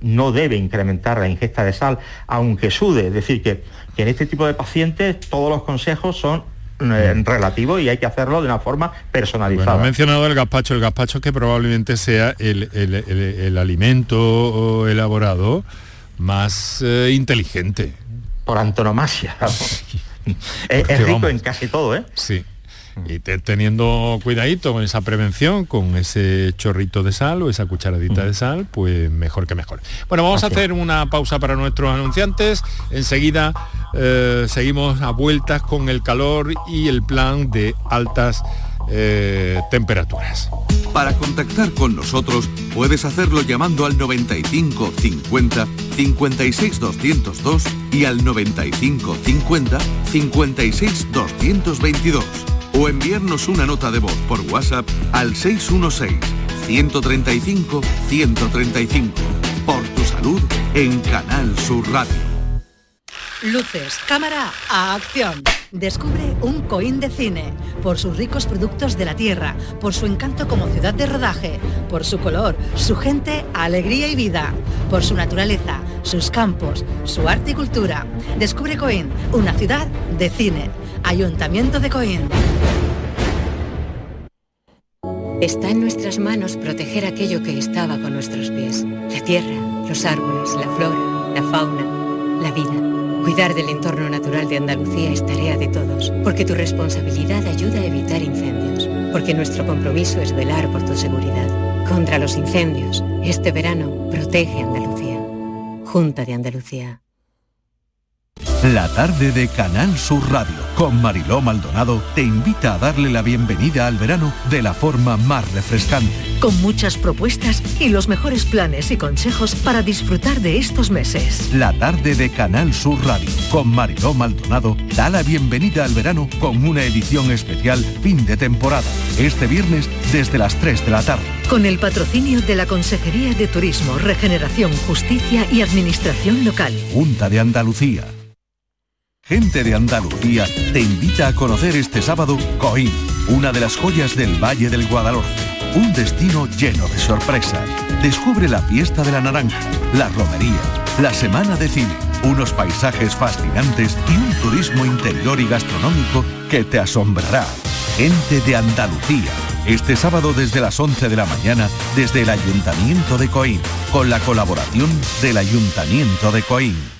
no debe incrementar la ingesta de sal, aunque sude. Es decir, que, en este tipo de pacientes todos los consejos son eh, mm. relativos y hay que hacerlo de una forma personalizada. Bueno, mencionado el gazpacho, el gazpacho que probablemente sea el, alimento elaborado más inteligente por antonomasia. es, rico en casi todo, ¿eh? Sí. Y teniendo cuidadito con esa prevención, con ese chorrito de sal o esa cucharadita de sal, pues mejor que mejor. Bueno, vamos a hacer una pausa para nuestros anunciantes. Enseguida eh, seguimos a vueltas con el calor y el plan de altas eh, temperaturas. Para contactar con nosotros puedes hacerlo llamando al 95 50 56 202 y al 95 50 56 222 o enviarnos una nota de voz por WhatsApp al 616 135 135 por tu salud en Canal Sur Radio. Luces, cámara, a acción. Descubre un Coín de cine, por sus ricos productos de la tierra, por su encanto como ciudad de rodaje, por su color, su gente, alegría y vida, por su naturaleza, sus campos, su arte y cultura. Descubre Coín, una ciudad de cine. Ayuntamiento de Coín. Está en nuestras manos proteger aquello que estaba con nuestros pies. La tierra, los árboles, la flora, la fauna, la vida. Cuidar del entorno natural de Andalucía es tarea de todos, porque tu responsabilidad ayuda a evitar incendios, porque nuestro compromiso es velar por tu seguridad. Contra los incendios, este verano protege Andalucía. Junta de Andalucía. La tarde de Canal Sur Radio con Mariló Maldonado te invita a darle la bienvenida al verano de la forma más refrescante. Con muchas propuestas y los mejores planes y consejos para disfrutar de estos meses. La tarde de Canal Sur Radio con Mariló Maldonado da la bienvenida al verano con una edición especial fin de temporada. Este viernes desde las 3 de la tarde. Con el patrocinio de la Consejería de Turismo, Regeneración, Justicia y Administración Local. Junta de Andalucía. Gente de Andalucía te invita a conocer este sábado Coín, una de las joyas del Valle del Guadalhorce. Un destino lleno de sorpresas. Descubre la fiesta de la naranja, la romería, la semana de cine, unos paisajes fascinantes y un turismo interior y gastronómico que te asombrará. Gente de Andalucía. Este sábado desde las 11 de la mañana desde el Ayuntamiento de Coín, con la colaboración del Ayuntamiento de Coín.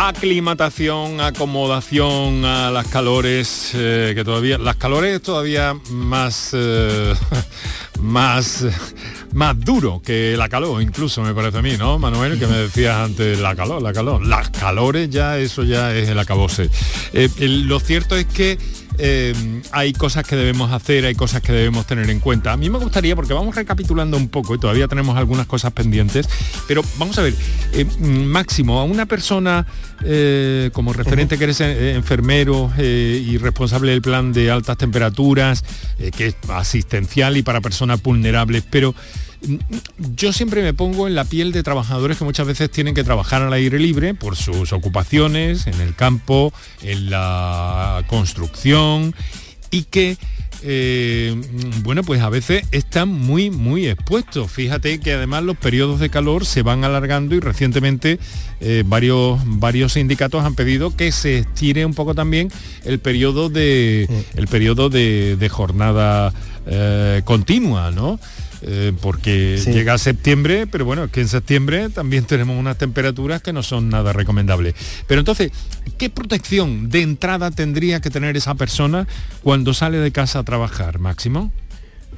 Aclimatación, acomodación a las calores, eh, que todavía, las calores todavía más, eh, más, más duro que la calor, incluso me parece a mí, ¿no, Manuel? Que me decías antes, la calor, la calor. Las calores ya, eso ya es el acabose. Eh, lo cierto es que eh, hay cosas que debemos hacer, hay cosas que debemos tener en cuenta. A mí me gustaría, porque vamos recapitulando un poco y todavía tenemos algunas cosas pendientes, pero vamos a ver, eh, mm, Máximo, a una persona eh, como referente que eres eh, enfermero y responsable del plan de altas temperaturas, que es asistencial y para personas vulnerables, pero yo siempre me pongo en la piel de trabajadores que muchas veces tienen que trabajar al aire libre por sus ocupaciones, en el campo, en la construcción y que eh, bueno pues a veces están muy muy expuestos. Fíjate que además los periodos de calor se van alargando y recientemente eh, varios varios sindicatos han pedido que se estire un poco también el periodo de el periodo de, de jornada eh, continua no Eh, porque Sí. llega septiembre, pero bueno, es que en septiembre también tenemos unas temperaturas que no son nada recomendables. Pero entonces, ¿qué protección de entrada tendría que tener esa persona cuando sale de casa a trabajar, Máximo?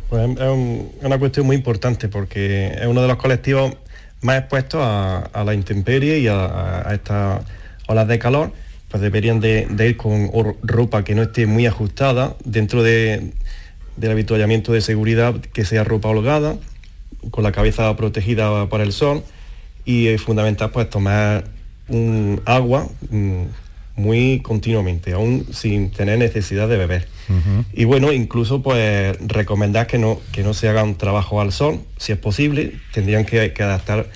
Pues es un- es una cuestión muy importante porque es uno de los colectivos más expuestos a, a la intemperie y a, a- a estas olas de calor, pues deberían de, de ir con ropa que no esté muy ajustada dentro de- del habituallamiento de seguridad, que sea ropa holgada, con la cabeza protegida para el sol y es fundamental pues tomar un agua mm, muy continuamente, aún sin tener necesidad de beber. Y bueno, incluso pues recomendar que no, que no se haga un trabajo al sol, si es posible, tendrían que, que adaptar.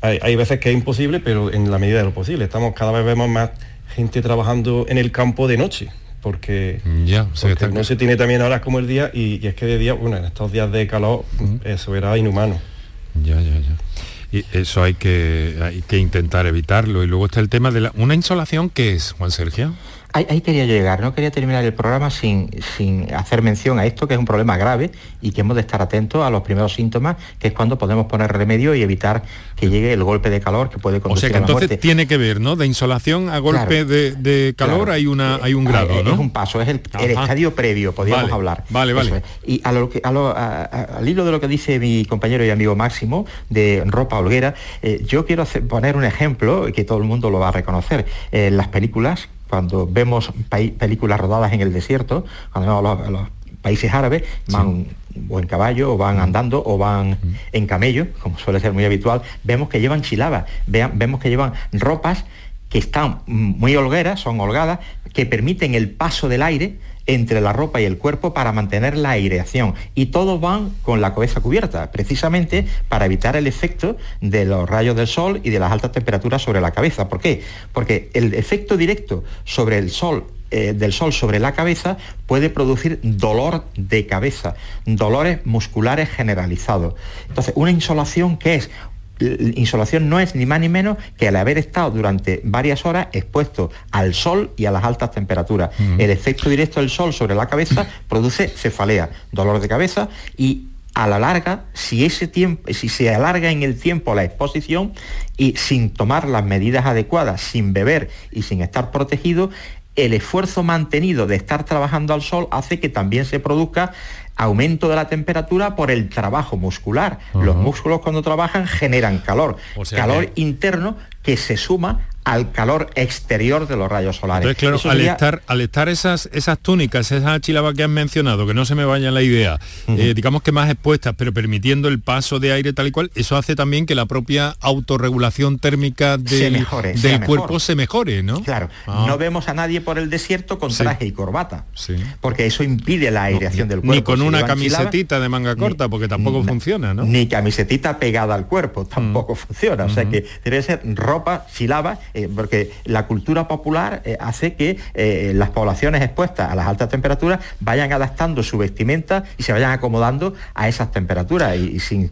Hay, hay veces que es imposible, pero en la medida de lo posible. Estamos cada vez vemos más gente trabajando en el campo de noche, porque, Ya, o sea, porque está- no se tiene también horas como el día y, y es que de día, bueno, en estos días de calor eso era inhumano. Ya, ya, ya. Y eso hay que, hay que intentar evitarlo. Y luego está el tema de la, una insolación que es, Juan Sergio. Ahí, ahí quería llegar, no quería terminar el programa sin, sin hacer mención a esto, que es un problema grave y que hemos de estar atentos a los primeros síntomas, que es cuando podemos poner remedio y evitar que llegue el golpe de calor que puede O conducir sea que a la entonces muerte. tiene que ver, ¿no? De insolación a golpe Claro. de, de calor Claro. hay una hay un Ah, grado, es, ¿no? es un paso, es el, el estadio previo, podríamos Vale, hablar. vale, vale. Es. Y a lo que, a lo- a- a- al hilo de lo que dice mi compañero y amigo Máximo de ropa holguera, eh, yo quiero hacer- poner un ejemplo que todo el mundo lo va a reconocer. En las películas, cuando vemos películas rodadas en el desierto, cuando vemos los, los países árabes, van o en caballo, o van andando, o van en camello, como suele ser muy habitual, vemos que llevan chilabas, vemos que llevan ropas que están muy holgueras, son holgadas, que permiten el paso del aire entre la ropa y el cuerpo para mantener la aireación. Y todos van con la cabeza cubierta, precisamente para evitar el efecto de los rayos del sol y de las altas temperaturas sobre la cabeza. ¿Por qué? Porque el efecto directo sobre el sol eh, del sol sobre la cabeza puede producir dolor de cabeza, dolores musculares generalizados. Entonces, una insolación que es insolación no es ni más ni menos que el haber estado durante varias horas expuesto al sol y a las altas temperaturas. El efecto directo del sol sobre la cabeza produce cefalea, dolor de cabeza y a la larga, si ese tiempo, si se alarga en el tiempo la exposición y sin tomar las medidas adecuadas, sin beber y sin estar protegido, el esfuerzo mantenido de estar trabajando al sol hace que también se produzca aumento de la temperatura por el trabajo muscular. Los músculos cuando trabajan generan calor, calor interno que se suma al calor exterior de los rayos solares. Entonces, claro, al, estar, al estar esas, esas túnicas, esas chilabas que han mencionado, que no se me vaya la idea, eh, digamos que más expuestas, pero permitiendo el paso de aire tal y cual, eso hace también que la propia autorregulación térmica del, del cuerpo se mejore, ¿no? Claro, ah. no vemos a nadie por el desierto con traje y corbata, porque eso impide la aireación del cuerpo. Ni con una camisetita de manga corta, porque tampoco funciona, ¿no? Ni camisetita pegada al cuerpo, tampoco mm. funciona, o sea que debe ser ropa, chilaba, eh, porque la cultura popular eh, hace que eh, las poblaciones expuestas a las altas temperaturas vayan adaptando su vestimenta y se vayan acomodando a esas temperaturas y, sin,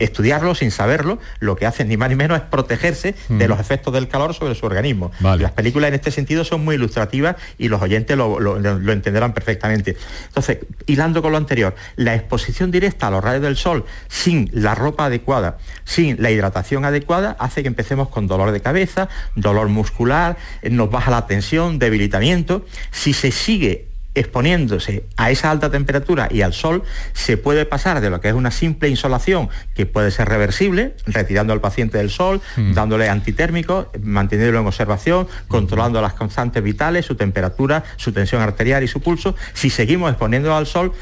estudiarlo, sin saberlo, lo que hacen ni más ni menos es protegerse de mm. los efectos del calor sobre su organismo. Las películas en este sentido son muy ilustrativas y los oyentes lo, entenderán perfectamente. Entonces, hilando con lo anterior, la exposición directa a los rayos del sol sin la ropa adecuada, sin la hidratación adecuada, hace que empecemos con dolor de cabeza, dolor muscular, eh, nos baja la tensión, debilitamiento. Si se sigue exponiéndose a esa alta temperatura y al sol, se puede pasar de lo que es una simple insolación, que puede ser reversible, retirando al paciente del sol, mm. dándole antitérmicos, manteniéndolo en observación, controlando las constantes vitales, su temperatura, su tensión arterial y su pulso. Si seguimos exponiéndolo al sol,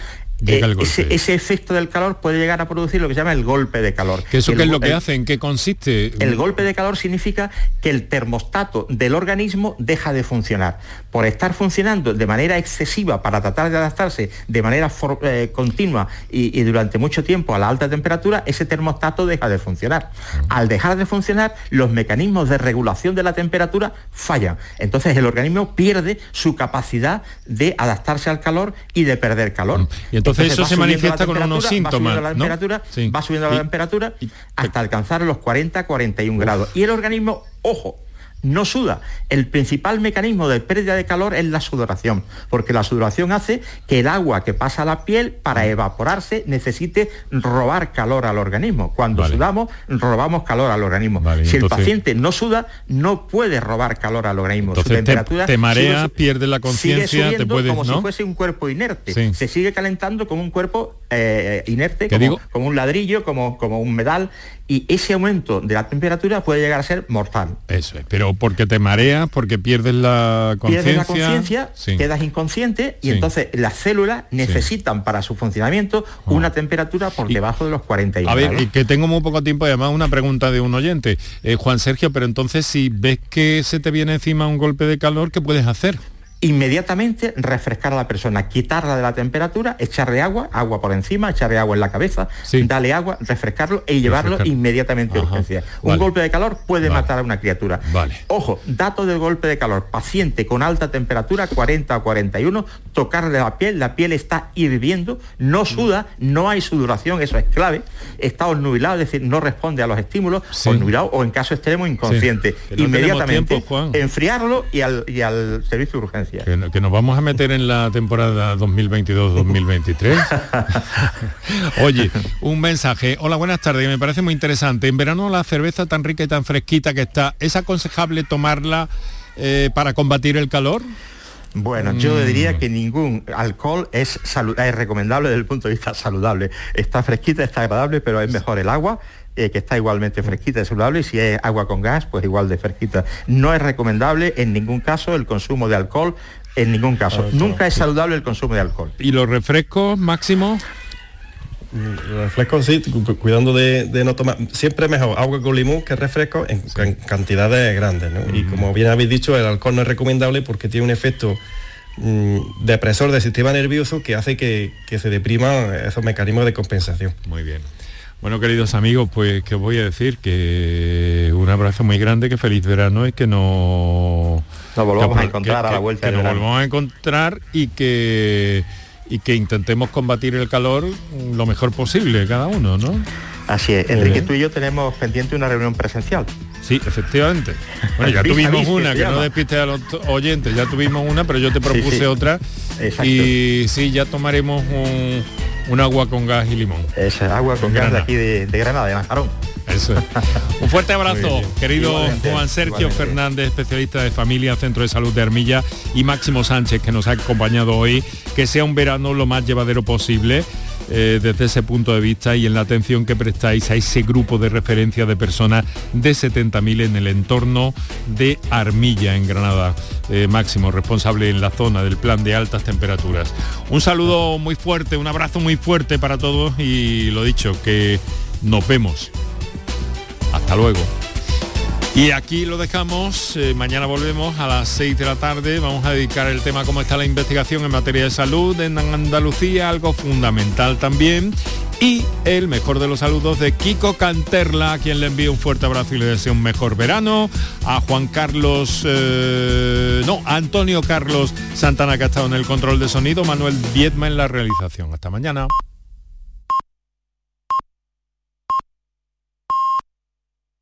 eh, ese, efecto del calor puede llegar a producir lo que se llama el golpe de calor. ¿Qué eso qué es lo que hace? ¿En qué consiste? El golpe de calor significa que el termostato del organismo deja de funcionar. Por estar funcionando de manera excesiva para tratar de adaptarse de manera eh, continua y, durante mucho tiempo a la alta temperatura, ese termostato deja de funcionar. Al dejar de funcionar, los mecanismos de regulación de la temperatura fallan. Entonces el organismo pierde su capacidad de adaptarse al calor y de perder calor. Y entonces entonces, eso se manifiesta con unos síntomas. Va subiendo la temperatura, va subiendo la temperatura hasta alcanzar los 40-41 grados. Y el organismo, ojo, no suda. El principal mecanismo de pérdida de calor es la sudoración, porque la sudoración hace que el agua que pasa a la piel para evaporarse necesite robar calor al organismo. Cuando sudamos, robamos calor al organismo. si el paciente no suda, no puede robar calor al organismo. Su temperatura te, marea, pierde la conciencia, te puede, como si fuese un cuerpo inerte. Se sigue calentando como un cuerpo eh, inerte, como, como, un ladrillo, como, como un medal y ese aumento de la temperatura puede llegar a ser mortal. Eso es, pero porque te mareas, porque pierdes la conciencia. Pierdes la conciencia, quedas inconsciente y entonces las células necesitan para su funcionamiento ah. una temperatura por debajo de los 41 A ver, que tengo muy poco tiempo, además una pregunta de un oyente. Eh, Juan Sergio, pero entonces si ves que se te viene encima un golpe de calor, ¿qué puedes hacer? Inmediatamente refrescar a la persona, quitarla de la temperatura, echarle agua, agua por encima, echarle agua en la cabeza, darle agua, refrescarlo y llevarlo inmediatamente a urgencia. Un golpe de calor puede matar a una criatura. Vale. Ojo, dato del golpe de calor, paciente con alta temperatura, 40 o 41, tocarle la piel, la piel está hirviendo, no suda, no hay sudoración, eso es clave, está osnubilado, es decir, no responde a los estímulos, sí. o en caso extremo inconsciente. Inmediatamente enfriarlo y al, y al servicio de urgencia. Que, nos vamos a meter en la temporada 2022-2023. Oye, un mensaje. Hola, buenas tardes. Me parece muy interesante. En verano la cerveza tan rica y tan fresquita que está, ¿es aconsejable tomarla eh, para combatir el calor? Bueno, yo mm. diría que ningún alcohol es, es recomendable desde el punto de vista saludable. Está fresquita, está agradable, pero es mejor el agua eh, que está igualmente fresquita y saludable, y si es agua con gas, pues igual de fresquita. No es recomendable en ningún caso el consumo de alcohol En ningún caso. Nunca es saludable el consumo de alcohol. ¿Y los refrescos máximo? Mm, refresco sí, cuidando de, no tomar, siempre mejor agua con limón que refresco en, cantidades grandes. Y como bien habéis dicho, el alcohol no es recomendable porque tiene un efecto mm, depresor del sistema nervioso que hace que, se depriman esos mecanismos de compensación. Muy bien. Bueno, queridos amigos, pues que os voy a decir que un abrazo muy grande, que feliz verano y que no... Nos volvamos a encontrar a la vuelta. Que nos volvamos a encontrar y que y que intentemos combatir el calor lo mejor posible cada uno, ¿no? Así es. Enrique, tú y yo tenemos pendiente una reunión presencial. Sí, efectivamente. Bueno, ya tuvimos una, que, no despiste a los oyentes, ya tuvimos una, pero yo te propuse otra. Y sí, ya tomaremos un, agua con gas y limón. Esa, agua con gas de aquí de, Granada, de Majarón. Eso Un fuerte abrazo, querido Juan Sergio Fernández, especialista de familia, Centro de Salud de Armilla, y Máximo Sánchez, que nos ha acompañado hoy. Que sea un verano lo más llevadero posible. Eh, desde ese punto de vista y en la atención que prestáis a ese grupo de referencia de personas de 70.000 en el entorno de Armilla, en Granada. Eh, máximo, responsable en la zona del plan de altas temperaturas. Un saludo muy fuerte, un abrazo muy fuerte para todos y lo dicho, que nos vemos hasta luego. Y aquí lo dejamos, eh, mañana volvemos a las 6 de la tarde, vamos a dedicar el tema cómo está la investigación en materia de salud en Andalucía, algo fundamental también. Y el mejor de los saludos de Kiko Canterla, a quien le envío un fuerte abrazo y le deseo un mejor verano. A Juan Carlos, eh, no, a Antonio Carlos Santana que ha estado en el control de sonido, Manuel Viedma en la realización. Hasta mañana.